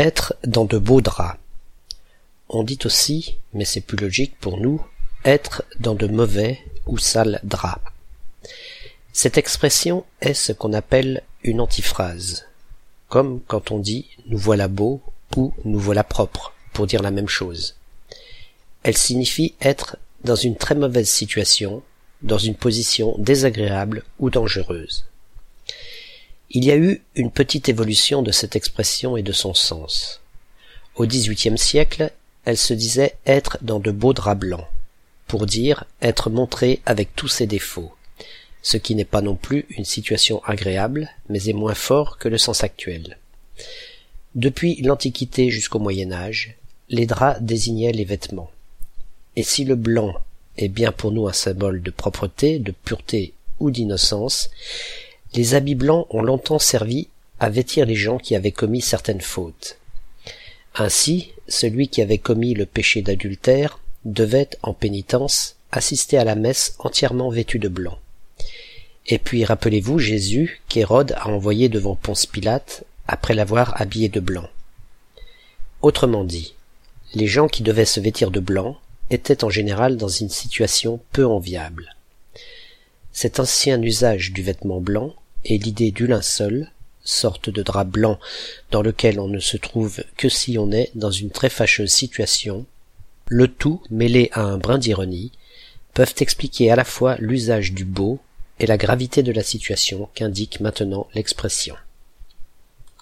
Être dans de beaux draps. On dit aussi, mais c'est plus logique pour nous, être dans de mauvais ou sales draps. Cette expression est ce qu'on appelle une antiphrase, comme quand on dit nous voilà beaux ou nous voilà propres, pour dire la même chose. Elle signifie être dans une très mauvaise situation, dans une position désagréable ou dangereuse. Il y a eu une petite évolution de cette expression et de son sens. Au XVIIIe siècle, elle se disait être dans de beaux draps blancs, pour dire être montré avec tous ses défauts, ce qui n'est pas non plus une situation agréable, mais est moins fort que le sens actuel. Depuis l'Antiquité jusqu'au Moyen Âge, les draps désignaient les vêtements. Et si le blanc est bien pour nous un symbole de propreté, de pureté ou d'innocence, les habits blancs ont longtemps servi à vêtir les gens qui avaient commis certaines fautes. Ainsi, celui qui avait commis le péché d'adultère devait, en pénitence, assister à la messe entièrement vêtu de blanc. Et puis rappelez-vous Jésus qu'Hérode a envoyé devant Ponce Pilate après l'avoir habillé de blanc. Autrement dit, les gens qui devaient se vêtir de blanc étaient en général dans une situation peu enviable. Cet ancien usage du vêtement blanc et l'idée du linceul, sorte de drap blanc dans lequel on ne se trouve que si on est dans une très fâcheuse situation, le tout mêlé à un brin d'ironie, peuvent expliquer à la fois l'usage du beau et la gravité de la situation qu'indique maintenant l'expression.